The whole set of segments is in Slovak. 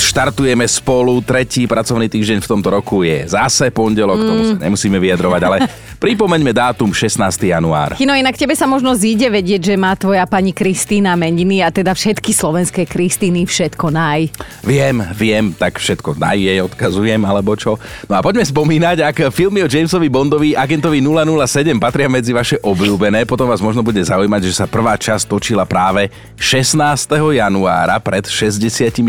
Štartujeme spolu, tretí pracovný týždeň v tomto roku je zase pondelok, mm. tomu sa nemusíme vyjadrovať, ale pripomeňme dátum 16. január. Kino, inak tebe sa možno zíde vedieť, že má tvoja pani Kristýna meniny a teda všetky slovenské Kristýny všetko naj. Viem, viem, tak všetko naj jej odkazujem, alebo čo. No a poďme spomínať, ak filmy o Jamesovi Bondovi agentovi 007 patria medzi vaše obľúbené, potom vás možno bude zaujímať, že sa prvá časť točila práve 16. januára pred 61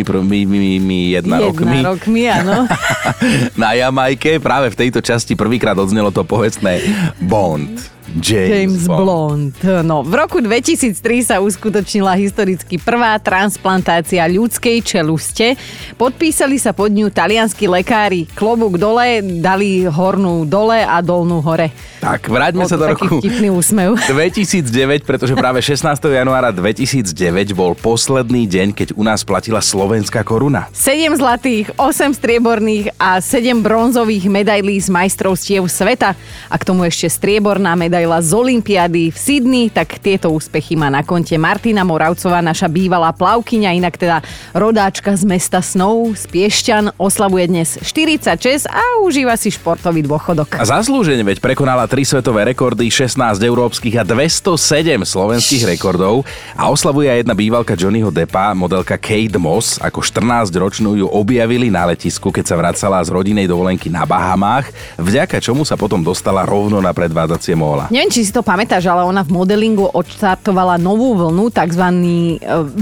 jedna, Jedna rokmi. rokmi, áno. Na Jamajke práve v tejto časti prvýkrát odznelo to povestné Bond. James, James Blond. No, v roku 2003 sa uskutočnila historicky prvá transplantácia ľudskej čeluste. Podpísali sa pod ňu talianskí lekári. Klobúk dole, dali hornú dole a dolnú hore. Tak, vráťme sa do roku úsmev. 2009, pretože práve 16. januára 2009 bol posledný deň, keď u nás platila slovenská koruna. 7 zlatých, 8 strieborných a 7 bronzových medailí z majstrovstiev sveta. A k tomu ešte strieborná medaila z Olympiády v Sydney, tak tieto úspechy má na konte Martina Moravcová, naša bývalá plavkyňa, inak teda rodáčka z mesta Snow, z Piešťan, oslavuje dnes 46 a užíva si športový dôchodok. A zaslúžene veď prekonala tri svetové rekordy, 16 európskych a 207 slovenských rekordov a oslavuje aj jedna bývalka Johnnyho Deppa, modelka Kate Moss. Ako 14-ročnú ju objavili na letisku, keď sa vracala z rodinej dovolenky na Bahamách, vďaka čomu sa potom dostala rovno na predvádzacie móla. Neviem, či si to pamätáš, ale ona v modelingu odštartovala novú vlnu, tzv.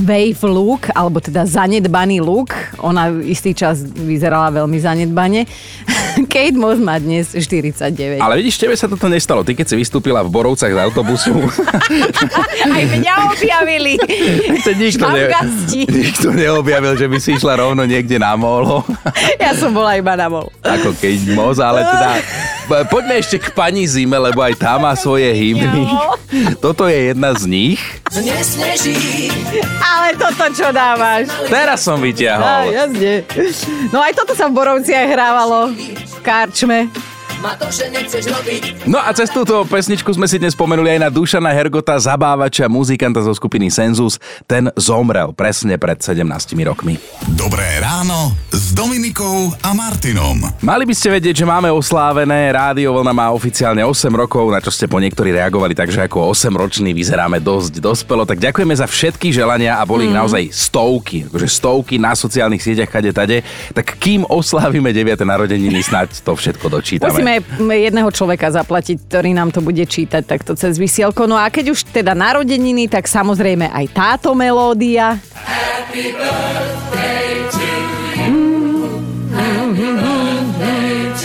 wave look, alebo teda zanedbaný look. Ona istý čas vyzerala veľmi zanedbane. Kate Moss má dnes 49. Ale vidíš, tebe sa toto nestalo. Ty keď si vystúpila v Borovcach z autobusu, Aj mňa objavili. to nikto, ne, nikto neobjavil, že by si išla rovno niekde na molo. Ja som bola iba na mol. Ako keď moc, ale teda poďme ešte k pani Zime, lebo aj tá má svoje hymny. Toto je jedna z nich. Ale toto čo dávaš? Teraz som Á, vyťahol. jasne. No aj toto sa v Borovciach hrávalo. V karčme. No a cez túto pesničku sme si dnes spomenuli aj na Dušana Hergota, zabávača, muzikanta zo skupiny Senzus. Ten zomrel presne pred 17 rokmi. Dobré ráno s Dominikou a Martinom. Mali by ste vedieť, že máme oslávené, Rádio Vlna má oficiálne 8 rokov, na čo ste po niektorí reagovali, takže ako 8-roční vyzeráme dosť dospelo. Tak ďakujeme za všetky želania a boli ich naozaj stovky, akože stovky na sociálnych sieťach, kade tade. Tak kým oslávime 9. narodeniny, snáď to všetko dočítame. Musíme jedného človeka zaplatiť, ktorý nám to bude čítať takto cez vysielko. No a keď už teda narodeniny, tak samozrejme aj táto melódia.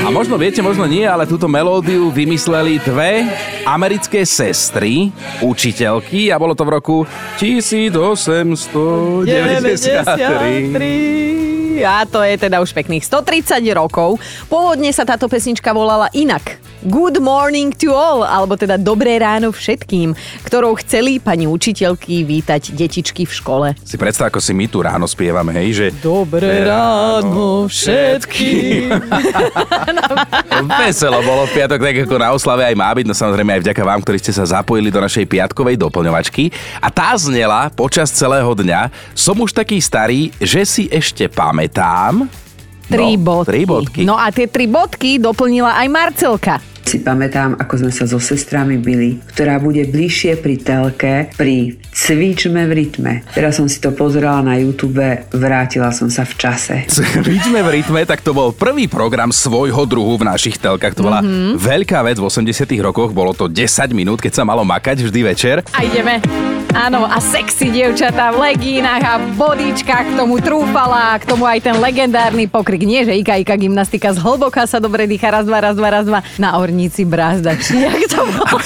A možno viete, možno nie, ale túto melódiu vymysleli dve americké sestry, učiteľky a bolo to v roku 1893. A to je teda už pekných 130 rokov. Pôvodne sa táto pesnička volala inak. Good morning to all, alebo teda dobré ráno všetkým, ktorou chceli pani učiteľky vítať detičky v škole. Si predstav, ako si my tu ráno spievame, hej, že Dobré ráno všetkým. Veselo bolo v piatok, tak ako na oslave aj má byť, no samozrejme aj vďaka vám, ktorí ste sa zapojili do našej piatkovej doplňovačky. A tá znela počas celého dňa. Som už taký starý, že si ešte pamätám. Tri no, bodky. Tri bodky. No a tie tri bodky doplnila aj Marcelka. Si pamätám, ako sme sa so sestrami byli, ktorá bude bližšie pri telke, pri cvičme v rytme. Teraz som si to pozerala na YouTube, vrátila som sa v čase. Cvičme v rytme, tak to bol prvý program svojho druhu v našich telkách. To bola mm-hmm. veľká vec v 80 rokoch, bolo to 10 minút, keď sa malo makať vždy večer. A ideme. Áno, a sexy dievčatá v legínach a bodičkách, k tomu trúfala, k tomu aj ten legendárny pokrik. Nie, že Ika, Ika gymnastika z hlboka sa dobre dýcha, raz, dva, raz, dva, raz, dva. Na ornici brázda, či jak to bolo?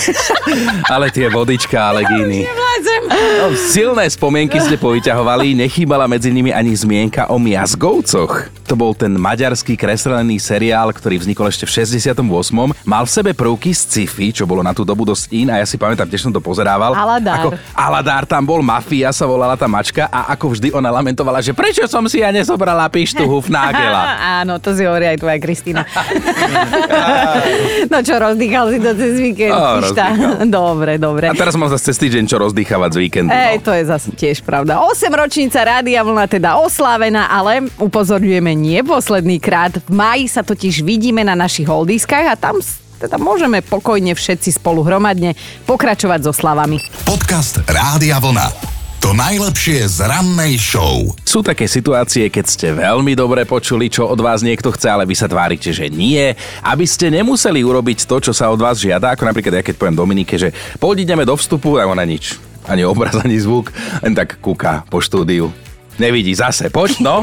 Ale tie vodička a legíny. No, silné spomienky ste povyťahovali, nechýbala medzi nimi ani zmienka o miazgovcoch. To bol ten maďarský kreslený seriál, ktorý vznikol ešte v 68. Mal v sebe prvky z sci-fi, čo bolo na tú dobu dosť in a ja si pamätám, tiež som to pozerával. Aladár. Ako, Aladár tam bol, Mafia sa volala tá mačka a ako vždy ona lamentovala, že prečo som si ja nezobrala pištu Hufnagela. Áno, to si hovorí aj tvoja Kristýna. no čo, rozdýchal si to cez víkend, rozdýchal. Dobre, dobre. A teraz mám zase cez týždeň čo rozdýchavať z víkendu. Ej, no. to je zase tiež pravda. 8 ročnica Rádia Vlna teda oslávená, ale upozorňujeme nie posledný krát. V máji sa totiž vidíme na našich holdiskách a tam teda môžeme pokojne všetci spolu hromadne pokračovať so slavami. Podcast Rádia Vlna. To najlepšie z rannej show. Sú také situácie, keď ste veľmi dobre počuli, čo od vás niekto chce, ale vy sa tvárite, že nie, aby ste nemuseli urobiť to, čo sa od vás žiada, ako napríklad ja keď poviem Dominike, že poď ideme do vstupu a ona nič. Ani obraz, ani zvuk, len tak kúka po štúdiu. Nevidí zase, poď no.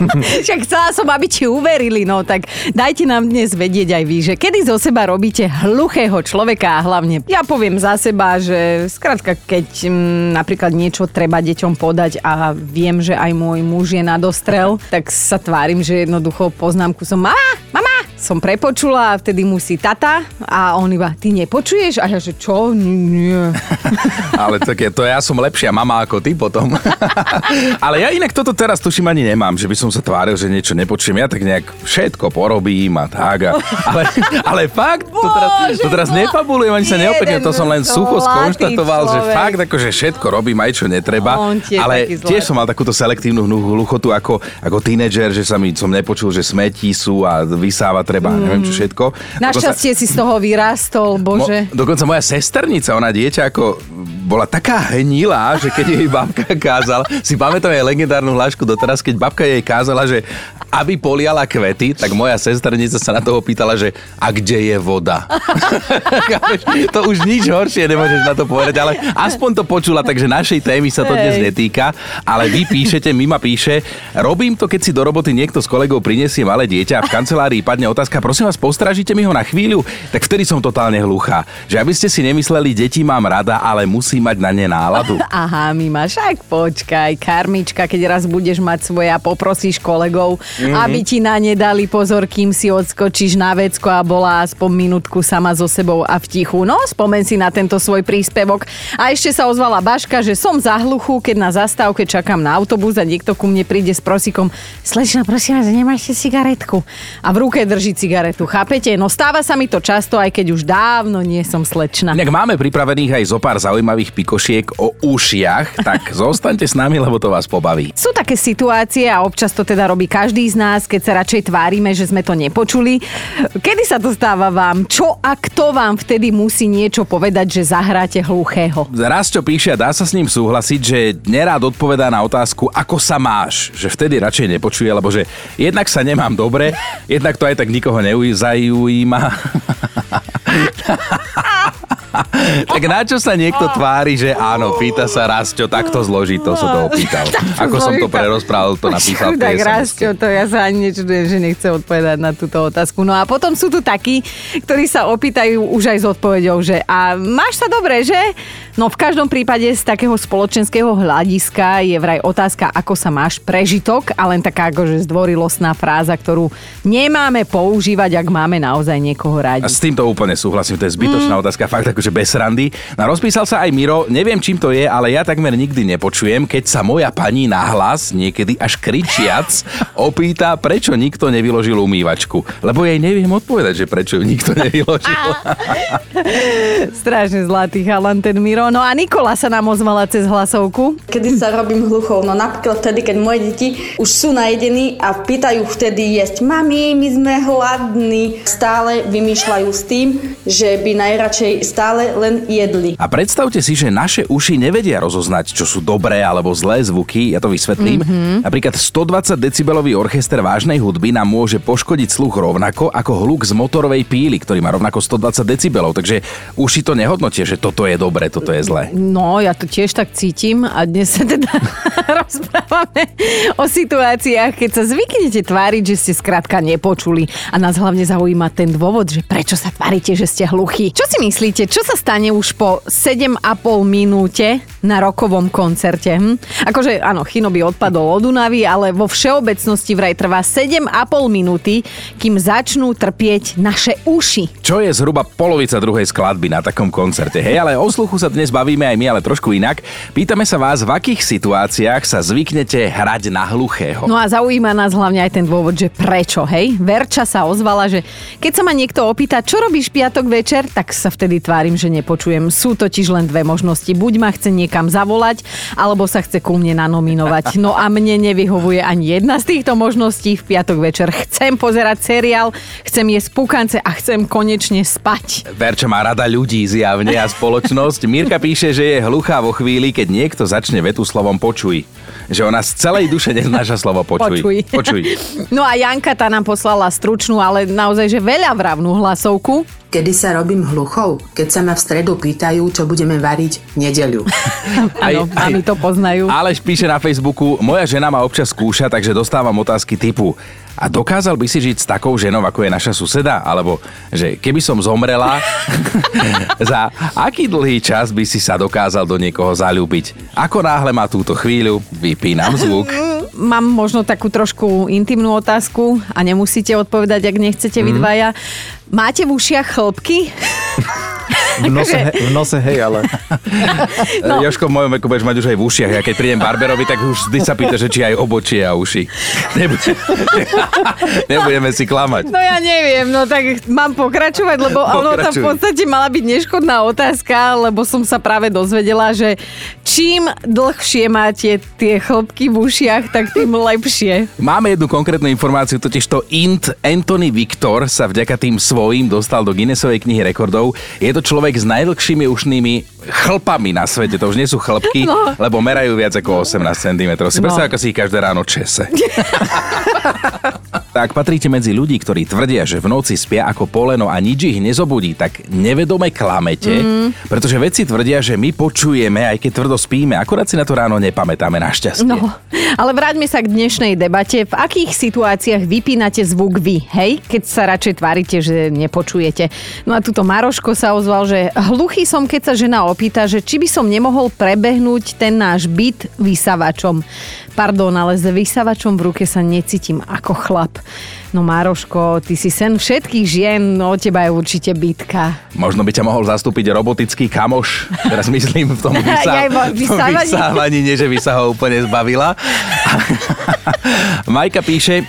Však chcela som, aby ti uverili, no tak dajte nám dnes vedieť aj vy, že kedy zo seba robíte hluchého človeka a hlavne ja poviem za seba, že skrátka, keď m, napríklad niečo treba deťom podať a viem, že aj môj muž je na dostrel, tak sa tvárim, že jednoducho poznámku som mama, mama, som prepočula a vtedy musí tata a on iba, ty nepočuješ? A ja, že čo? Nie. Ale také, to ja som lepšia mama ako ty potom. Ale ja inak toto teraz tuším ani nemám, že by som sa tváril, že niečo nepočujem. Ja tak nejak všetko porobím a tak. A, ale, ale fakt, to teraz, to teraz Bože, nepabulujem, ani sa neopätne, to som len sucho skonštatoval, že človek. fakt akože všetko robím aj čo netreba. Tiež ale tiež som mal takúto selektívnu hluchotu ako, ako tínedžer, že sa mi som nepočul, že smetí sú a vysáva treba, mm. neviem čo všetko. Dokonca- Našťastie si z toho vyrástol, bože. Mo, dokonca moja sesternica, ona dieťa ako bola taká hnilá, že keď jej babka kázala, si pamätám jej legendárnu hlášku doteraz, keď babka jej kázala, že aby poliala kvety, tak moja sesternica sa na toho pýtala, že a kde je voda? To už nič horšie nemôžeš na to povedať, ale aspoň to počula, takže našej témy sa to dnes netýka, ale vy píšete, Mima píše, robím to, keď si do roboty niekto s kolegou prinesie malé dieťa a v kancelárii padne otázka, prosím vás, postražíte mi ho na chvíľu? Tak vtedy som totálne hluchá. Že aby ste si nemysleli, deti mám rada, ale musí mať na ne náladu. Aha, Mima, však počkaj, karmička, keď raz budeš mať svoje a poprosíš kolegov, Mhm. mm-hmm. aby ti na ne dali pozor, kým si odskočíš na vecko a bola aspoň minútku sama so sebou a v tichu. No, spomen si na tento svoj príspevok. A ešte sa ozvala Baška, že som za hluchu, keď na zastávke čakám na autobus a niekto ku mne príde s prosikom. Slečna, prosím vás, nemáte cigaretku? A v ruke drží cigaretu, chápete? No stáva sa mi to často, aj keď už dávno nie som slečna. Inak máme pripravených aj zo pár zaujímavých pikošiek o ušiach, tak zostaňte s nami, lebo to vás pobaví. Sú také situácie a občas to teda robí každý z nás, keď sa radšej tvárime, že sme to nepočuli. Kedy sa to stáva vám? Čo a kto vám vtedy musí niečo povedať, že zahráte hluchého? Raz čo píše a dá sa s ním súhlasiť, že nerád odpovedá na otázku, ako sa máš, že vtedy radšej nepočuje, lebo že jednak sa nemám dobre, jednak to aj tak nikoho neujíma. tak na čo sa niekto tvári, že áno, pýta sa raz, čo takto zložito sa to opýtal. Ako som to prerozprával, to napísal Tak Rastio, to ja sa ani nečudujem, že nechce odpovedať na túto otázku. No a potom sú tu takí, ktorí sa opýtajú už aj s odpovedou, že a máš sa dobre, že? No v každom prípade z takého spoločenského hľadiska je vraj otázka, ako sa máš prežitok a len taká akože zdvorilostná fráza, ktorú nemáme používať, ak máme naozaj niekoho A radi. s týmto úplne súhlasím, to je zbytočná mm. otázka, fakt akože bez randy. No rozpísal sa aj Miro, neviem čím to je, ale ja takmer nikdy nepočujem, keď sa moja pani nahlas, niekedy až kričiac, opýta, prečo nikto nevyložil umývačku. Lebo jej neviem odpovedať, že prečo ju nikto nevyložil. Strašne zlatý chalan ten Miro. No a Nikola sa nám ozvala cez hlasovku. Kedy sa robím hluchou? No napríklad vtedy, keď moje deti už sú najedení a pýtajú vtedy jesť. Mami, my sme hladní. Stále vymýšľajú s tým, že by najradšej stále len jedli. A predstavte si, že naše uši nevedia rozoznať, čo sú dobré alebo zlé zvuky. Ja to vysvetlím. Mm-hmm. Napríklad 120 decibelový orchester vážnej hudby nám môže poškodiť sluch rovnako ako hluk z motorovej píly, ktorý má rovnako 120 decibelov. Takže uši to nehodnotia, že toto je dobré, toto je zlé. No, ja to tiež tak cítim a dnes sa teda rozprávame o situáciách, keď sa zvyknete tváriť, že ste skrátka nepočuli a nás hlavne zaujíma ten dôvod, že prečo sa tvárite, že ste hluchí. Čo si myslíte, čo sa stane už po 7,5 minúte na rokovom koncerte. Hm? Akože áno, Chino by odpadol od Dunavy, ale vo všeobecnosti vraj trvá 7,5 minúty, kým začnú trpieť naše uši. Čo je zhruba polovica druhej skladby na takom koncerte. Hej, ale o sluchu sa dnes bavíme aj my, ale trošku inak. Pýtame sa vás, v akých situáciách sa zvyknete hrať na hluchého. No a zaujíma nás hlavne aj ten dôvod, že prečo, hej? Verča sa ozvala, že keď sa ma niekto opýta, čo robíš piatok večer, tak sa vtedy tvárim, že nepočujem. Sú totiž len dve možnosti. Buď ma chce niekam zavolať, alebo sa chce ku mne nanominovať. No a mne nevyhovuje ani jedna z týchto možností. V piatok večer chcem pozerať seriál, chcem jesť pukance a chcem konečne spať. Verča má rada ľudí zjavne a spoločnosť. Mirka píše, že je hluchá vo chvíli, keď niekto začne vetu slovom počuj. Že ona z celej duše neznáša slovo počuj. Počuj. počuj. No a Janka tá nám poslala stručnú, ale naozaj, že veľa vravnú hlasovku. Kedy sa robím hluchou? Keď sa ma v stredu pýtajú, čo budeme variť v nedeľu. Áno, mami to poznajú. Aleš píše na Facebooku, moja žena ma občas skúša, takže dostávam otázky typu a dokázal by si žiť s takou ženou, ako je naša suseda? Alebo, že keby som zomrela, za aký dlhý čas by si sa dokázal do niekoho zalúbiť? Ako náhle má túto chvíľu, vypínam zvuk. Mám možno takú trošku intimnú otázku a nemusíte odpovedať, ak nechcete vy dvaja. Máte v ušiach chlpky? V nose, he, v nose hej, ale... No. Joško, v mojom veku budeš mať už aj v ušiach. Ja keď prídem barberovi, tak už vždy sa pýta, že či aj obočie a uši. Nebude, nebudeme si klamať. No ja neviem, no tak mám pokračovať, lebo ono tam v Pokračuj. podstate mala byť neškodná otázka, lebo som sa práve dozvedela, že čím dlhšie máte tie chlopky v ušiach, tak tým lepšie. Máme jednu konkrétnu informáciu, totiž to Int Anthony Victor sa vďaka tým svojím dostal do Guinnessovej knihy rekordov. Je to človek s najdlhšími ušnými chlpami na svete. To už nie sú chlpky, no. lebo merajú viac ako 18 cm. Si No. predstav, ako si ich každé ráno čese. Ak patríte medzi ľudí, ktorí tvrdia, že v noci spia ako poleno a nič ich nezobudí, tak nevedome klamete, mm. pretože vedci tvrdia, že my počujeme, aj keď tvrdo spíme, akurát si na to ráno nepamätáme našťastie. No, ale vráťme sa k dnešnej debate. V akých situáciách vypínate zvuk vy, hej? Keď sa radšej tvárite, že nepočujete. No a tuto Maroško sa ozval, že hluchý som, keď sa žena opýta, že či by som nemohol prebehnúť ten náš byt vysavačom. Pardon, ale s vysavačom v ruke sa necítim ako chlap. No Mároško, ty si sen všetkých žien, no o teba je určite bitka. Možno by ťa mohol zastúpiť robotický kamoš. Teraz myslím v tom, Aj vo v tom vysávaní. vysávaní, nie že by sa ho úplne zbavila. Majka píše,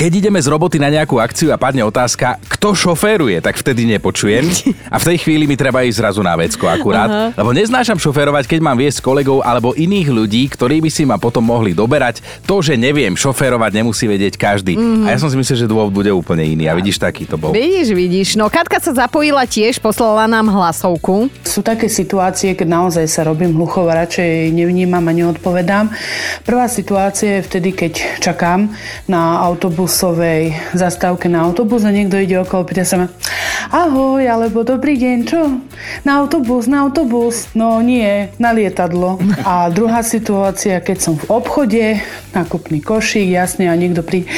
keď ideme z roboty na nejakú akciu a padne otázka, kto šoféruje, tak vtedy nepočujem. A v tej chvíli mi treba ísť zrazu na vecko akurát. Uh-huh. Lebo neznášam šoférovať, keď mám viesť kolegov alebo iných ľudí, ktorí by si ma potom mohli doberať. To, že neviem šoférovať, nemusí vedieť každý. Uh-huh. A ja som si myslel, že dôvod bude úplne iný. A vidíš, taký to bol. Vidíš, vidíš. No Katka sa zapojila tiež, poslala nám hlasovku. Sú také situácie, keď naozaj sa robím hlucho a radšej nevnímam a neodpovedám. Prvá situácia je vtedy, keď čakám na autobusovej zastávke na autobus a niekto ide okolo, pýta sa ma ahoj, alebo dobrý deň, čo? Na autobus, na autobus. No nie, na lietadlo. A druhá situácia, keď som v obchode, nákupný košík, jasne, a niekto príde,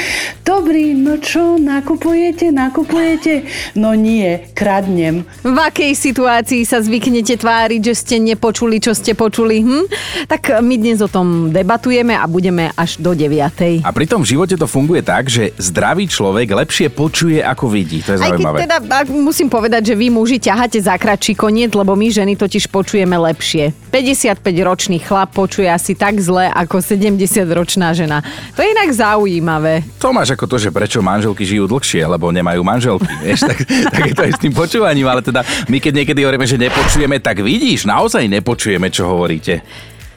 dobrý, no čo, nakupujete, nakupujete? No nie, kradnem. V akej situácii sa zvyknete tváriť, že ste nepočuli, čo ste počuli? Hm? Tak my dnes o tom debatujeme a budeme až do 9. A pritom v živote to funguje tak, že zdravý človek lepšie počuje, ako vidí. To je Aj keď zaujímavé. teda ak musím povedať, že vy muži ťaháte za koniec, lebo my ženy totiž počujeme lepšie. 55-ročný chlap počuje asi tak zle ako 70-ročná žena. To je inak zaujímavé. To máš ako to, že prečo manželky žijú dlhšie, lebo nemajú manželky. Vieš, tak, tak je to aj s tým počúvaním, ale teda my keď niekedy hovoríme, že nepočujeme, tak vidíš, naozaj nepočujeme, čo hovoríte.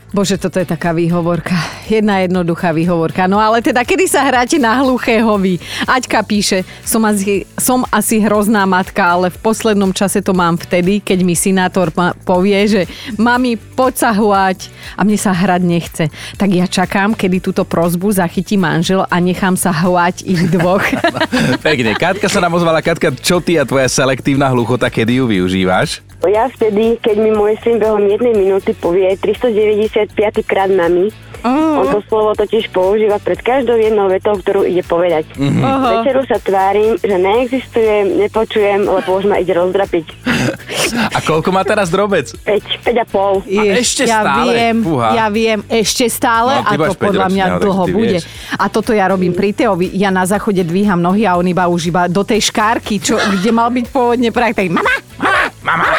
Bože, toto je taká výhovorka. Jedna jednoduchá výhovorka. No ale teda, kedy sa hráte na hluchého vy? Aťka píše, som asi, som asi hrozná matka, ale v poslednom čase to mám vtedy, keď mi synátor ma povie, že mami, poď sa hľať a mne sa hrať nechce. Tak ja čakám, kedy túto prozbu zachytí manžel a nechám sa hľať ich dvoch. Pekne. Katka sa nám ozvala. Katka, čo ty a tvoja selektívna hluchota, kedy ju využívaš? Ja vtedy, keď mi môj syn behom jednej minúty povie 395 krát mami, On to slovo totiž používa pred každou jednou vetou, ktorú ide povedať. Mhm. Večeru sa tvárim, že neexistujem, nepočujem, lebo už ma ide rozdrapiť. A koľko má teraz drobec? 5, 5 a pol. Jež, ešte ja stále? Viem, ja viem, ešte stále No, a to podľa mňa päťročného, dlho bude. vieš. A toto ja robím pri Teovi. Ja na záchode dvíham nohy a on iba už iba do tej škárky, čo, kde mal byť pôvodne projekt. Tak mama, mama, mama.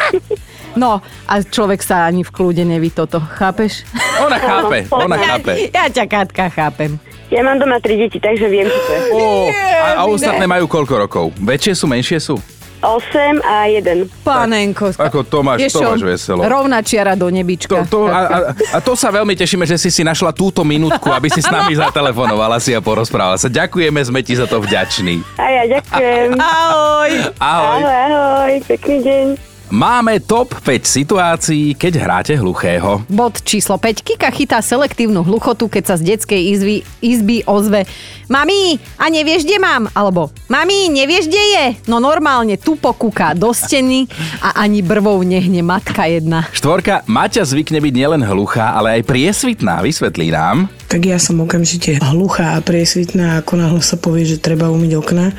No a človek sa ani v kľude neví toto, chápeš? Ona chápe, ona Ja, chápe. ja ťa, Katka, chápem. Ja mám doma tri deti, takže viem, čo to je. Ó, a, a ostatné ne. majú koľko rokov? Väčšie sú, menšie sú? 8 a 1. Pánenko. Ako to máš, Vieš to čo? máš veselo. Rovná čiara do To, nebička. to, a, a, a to sa veľmi tešíme, že si si našla túto minútku, aby si s nami zatelefonovala si a porozprávala sa. Ďakujeme, sme ti za to vďační. A ja ďakujem. Ahoj. Ahoj. Ahoj, ahoj, pekný deň. Máme top 5 situácií, keď hráte hluchého. Bod číslo 5. Kika chytá selektívnu hluchotu, keď sa z detskej izby, izby ozve Mami, a nevieš, kde mám? Alebo Mami, nevieš, kde je? No normálne tupo kúka do steny a ani brvou nehne matka jedna. Štvorka, Maťa zvykne byť nielen hluchá, ale aj priesvitná. Vysvetlí nám. tak ja som okamžite hluchá a priesvitná, ako náhle sa povie, že treba umyť okna.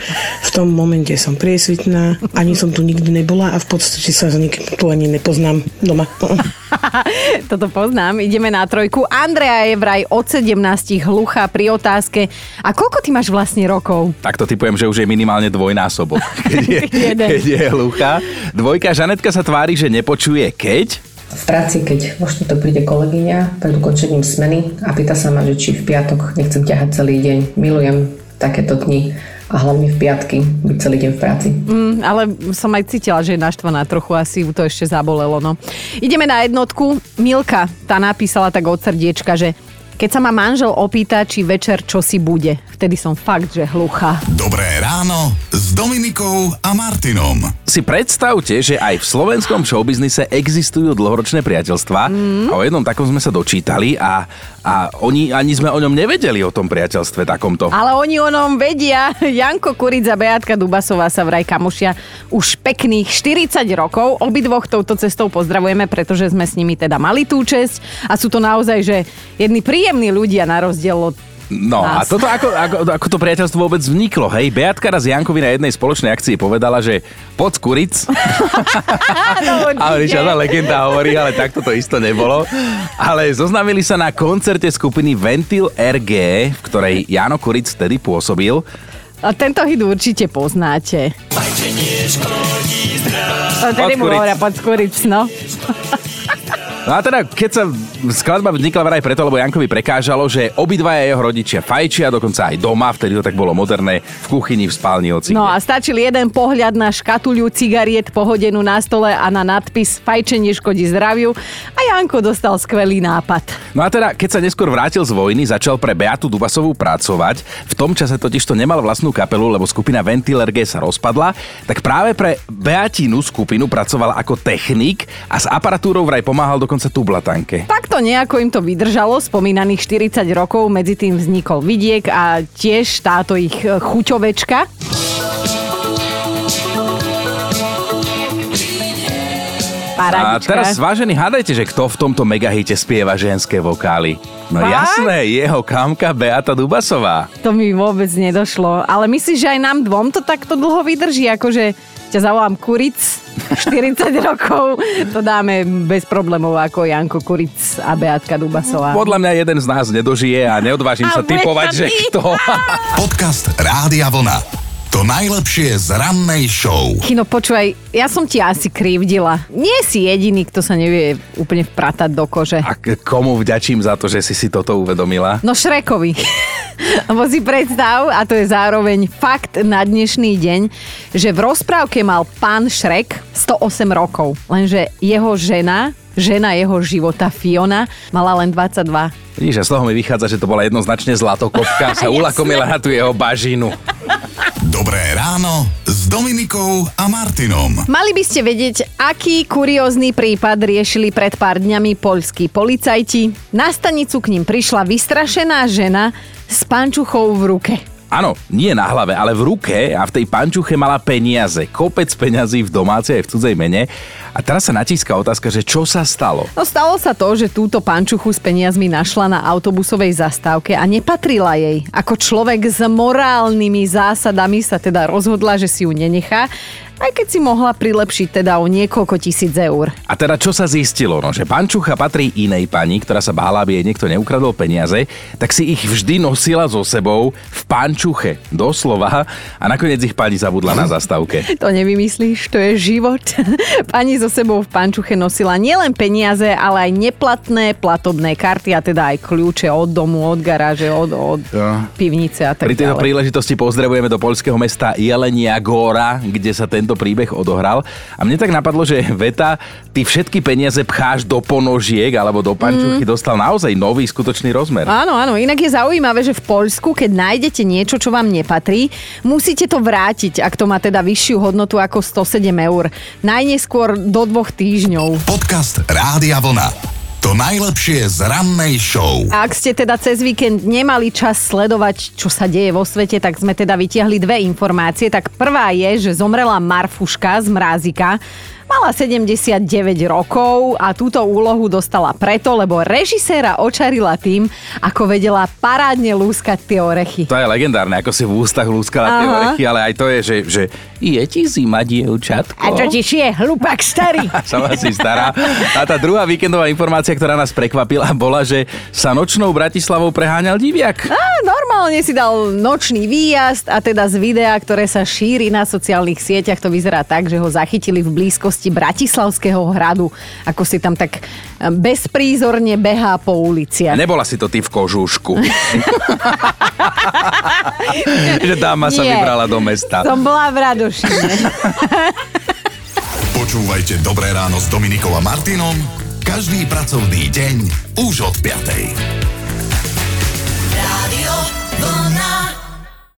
V tom momente som priesvitná, ani som tu nikdy nebola a v podstate sa s nikým tu ani nepoznám doma. Toto poznám. Ideme na trojku. Andrea je vraj od 17 hluchá pri otázke. A koľko ty máš vlastne rokov? Takto typujem, že už je minimálne dvojnásobok, keď je, Jeden. keď je hluchá. Dvojka, Žanetka sa tvári, že nepočuje keď. V práci, keď vo štvrtok príde kolegyňa pred ukončením smeny a pýta sa ma, že či v piatok nechcem ťahať celý deň. Milujem takéto dni a hlavne v piatky byť celý deň v práci. Mm, ale som aj cítila, že je naštvaná trochu, asi ju to ešte zabolelo. No. Ideme na jednotku. Milka, tá napísala tak od srdiečka, že keď sa ma manžel opýta, či večer čo si bude, vtedy som fakt, že hluchá. Dobré ráno s Dominikou a Martinom. Si predstavte, že aj v slovenskom showbiznise existujú dlhoročné priateľstvá mm. a o jednom takom sme sa dočítali a, a oni ani sme o ňom nevedeli o tom priateľstve takomto. Ale oni o nom vedia. Janko Kuric a Beatka Dubasová sa vraj kamošia už pekných 40 rokov. Obidvoch touto cestou pozdravujeme, pretože sme s nimi teda mali tú česť a sú to naozaj, že jedni príjemní ľudia na rozdiel od No a nás. toto ako, ako, ako to priateľstvo vôbec vzniklo, hej? Beatka raz Jankovi na jednej spoločnej akcii povedala, že poď z kuric. a on žiadna legenda hovorí, ale takto to isto nebolo. Ale zoznámili sa na koncerte skupiny Ventil RG, v ktorej Jano Kuric vtedy pôsobil. A tento hit určite poznáte. A mu Podskuric. hovoria podskuric, no. No a teda, keď sa skladba vznikla vraj preto, lebo Jankovi prekážalo, že obidvaja jeho rodičia fajčia, dokonca aj doma, vtedy to tak bolo moderné, v kuchyni, v spálni, hoci No a stačil jeden pohľad na škatuľu cigariet pohodenú na stole a na nadpis Fajčenie škodí zdraviu a Janko dostal skvelý nápad. No a teda, keď sa neskôr vrátil z vojny, začal pre Beatu Dubasovú pracovať. V tom čase totiž to nemal vlastnú kapelu, lebo skupina Ventiler G sa rozpadla, tak práve pre Beatínu skupinu pracoval ako technik a s aparatúrou vraj pomáhal dokonca tublatanke. Takto nejako im to vydržalo, spomínaných 40 rokov, medzi tým vznikol vidiek a tiež táto ich e, chuťovečka. A Paradička. teraz, vážení, hádajte, že kto v tomto megahite spieva ženské vokály. No Fakt? jasné, jeho kamka Beata Dubasová. To mi vôbec nedošlo. Ale myslíš, že aj nám dvom to takto dlho vydrží? Akože ťa zavolám Kuric, 40 rokov, to dáme bez problémov ako Janko Kuric a Beatka Dubasová. Podľa mňa jeden z nás nedožije a neodvážim A sa typovať, že kto. Podcast Rádia Vlna. To najlepšie z rannej show. Chino, počúvaj, ja som ti asi krivdila. Nie si jediný, kto sa nevie úplne vpratať do kože. A k- komu vďačím za to, že si si toto uvedomila? No Šrekovi. Lebo si predstav, a to je zároveň fakt na dnešný deň, že v rozprávke mal pán Šrek 108 rokov. Lenže jeho žena, žena jeho života Fiona, mala len 22. Vidíš, a z toho mi vychádza, že to bola jednoznačne zlatokopka, sa ulakomila na tú jeho bažinu. Dobré ráno s Dominikou a Martinom. Mali by ste vedieť, aký kuriózny prípad riešili pred pár dňami poľskí policajti. Na stanicu k ním prišla vystrašená žena s pančuchou v ruke. Áno, nie na hlave, ale v ruke a v tej pančuche mala peniaze. Kopec peňazí v domácej aj v cudzej mene. A teraz sa natíska otázka, že čo sa stalo? No stalo sa to, že túto pančuchu s peniazmi našla na autobusovej zastávke a nepatrila jej. Ako človek s morálnymi zásadami sa teda rozhodla, že si ju nenechá aj keď si mohla prilepšiť teda o niekoľko tisíc eur. A teda čo sa zistilo? No, že pančucha patrí inej pani, ktorá sa bála, aby jej niekto neukradol peniaze, tak si ich vždy nosila so sebou v pančuche, doslova, a nakoniec ich pani zabudla na zastávke. To nevymyslíš, to je život. Pani so sebou v pančuche nosila nielen peniaze, ale aj neplatné platobné karty a teda aj kľúče od domu, od garáže, od, od Ja. pivnice a tak Pri tejto ďalej. príležitosti pozdravujeme do poľského mesta Jelenia Góra, kde sa tento príbeh odohral. A mne tak napadlo, že Veta, ty všetky peniaze pcháš do ponožiek alebo do pančuchy, Mm. dostal naozaj nový skutočný rozmer. Áno, áno. Inak je zaujímavé, že v Poľsku, keď nájdete niečo, čo vám nepatrí, musíte to vrátiť, ak to má teda vyššiu hodnotu ako 107 eur. Najneskôr do dvoch týždňov. Podcast Rádia Vlna. To najlepšie z rannej show. A ak ste teda cez víkend nemali čas sledovať, čo sa deje vo svete, tak sme teda vytiahli dve informácie. Tak prvá je, že zomrela Marfuška z Mrázika. Mala 79 rokov a túto úlohu dostala preto, lebo režiséra očarila tým, ako vedela parádne lúskať tie orechy. To je legendárne, ako si v ústach lúskala tie Aha. orechy, ale aj to je, že, že je ti zima, dievčatko. A čo ti šie, hlupák starý? Sama si stará. A tá druhá víkendová informácia, ktorá nás prekvapila, bola, že sa nočnou Bratislavou preháňal diviak. Á, normálne si dal nočný výjazd a teda z videa, ktoré sa šíri na sociálnych sieťach, to vyzerá tak, že ho zachytili v blízkosti Bratislavského hradu, ako si tam tak eh, bezprízorne behá po uliciach. Nebola si to ty v kožúšku. že dáma sa Nie. vybrala do mesta. Som bola v Radošine. Počúvajte Dobré ráno s Dominikou a Martinom každý pracovný deň už od 5.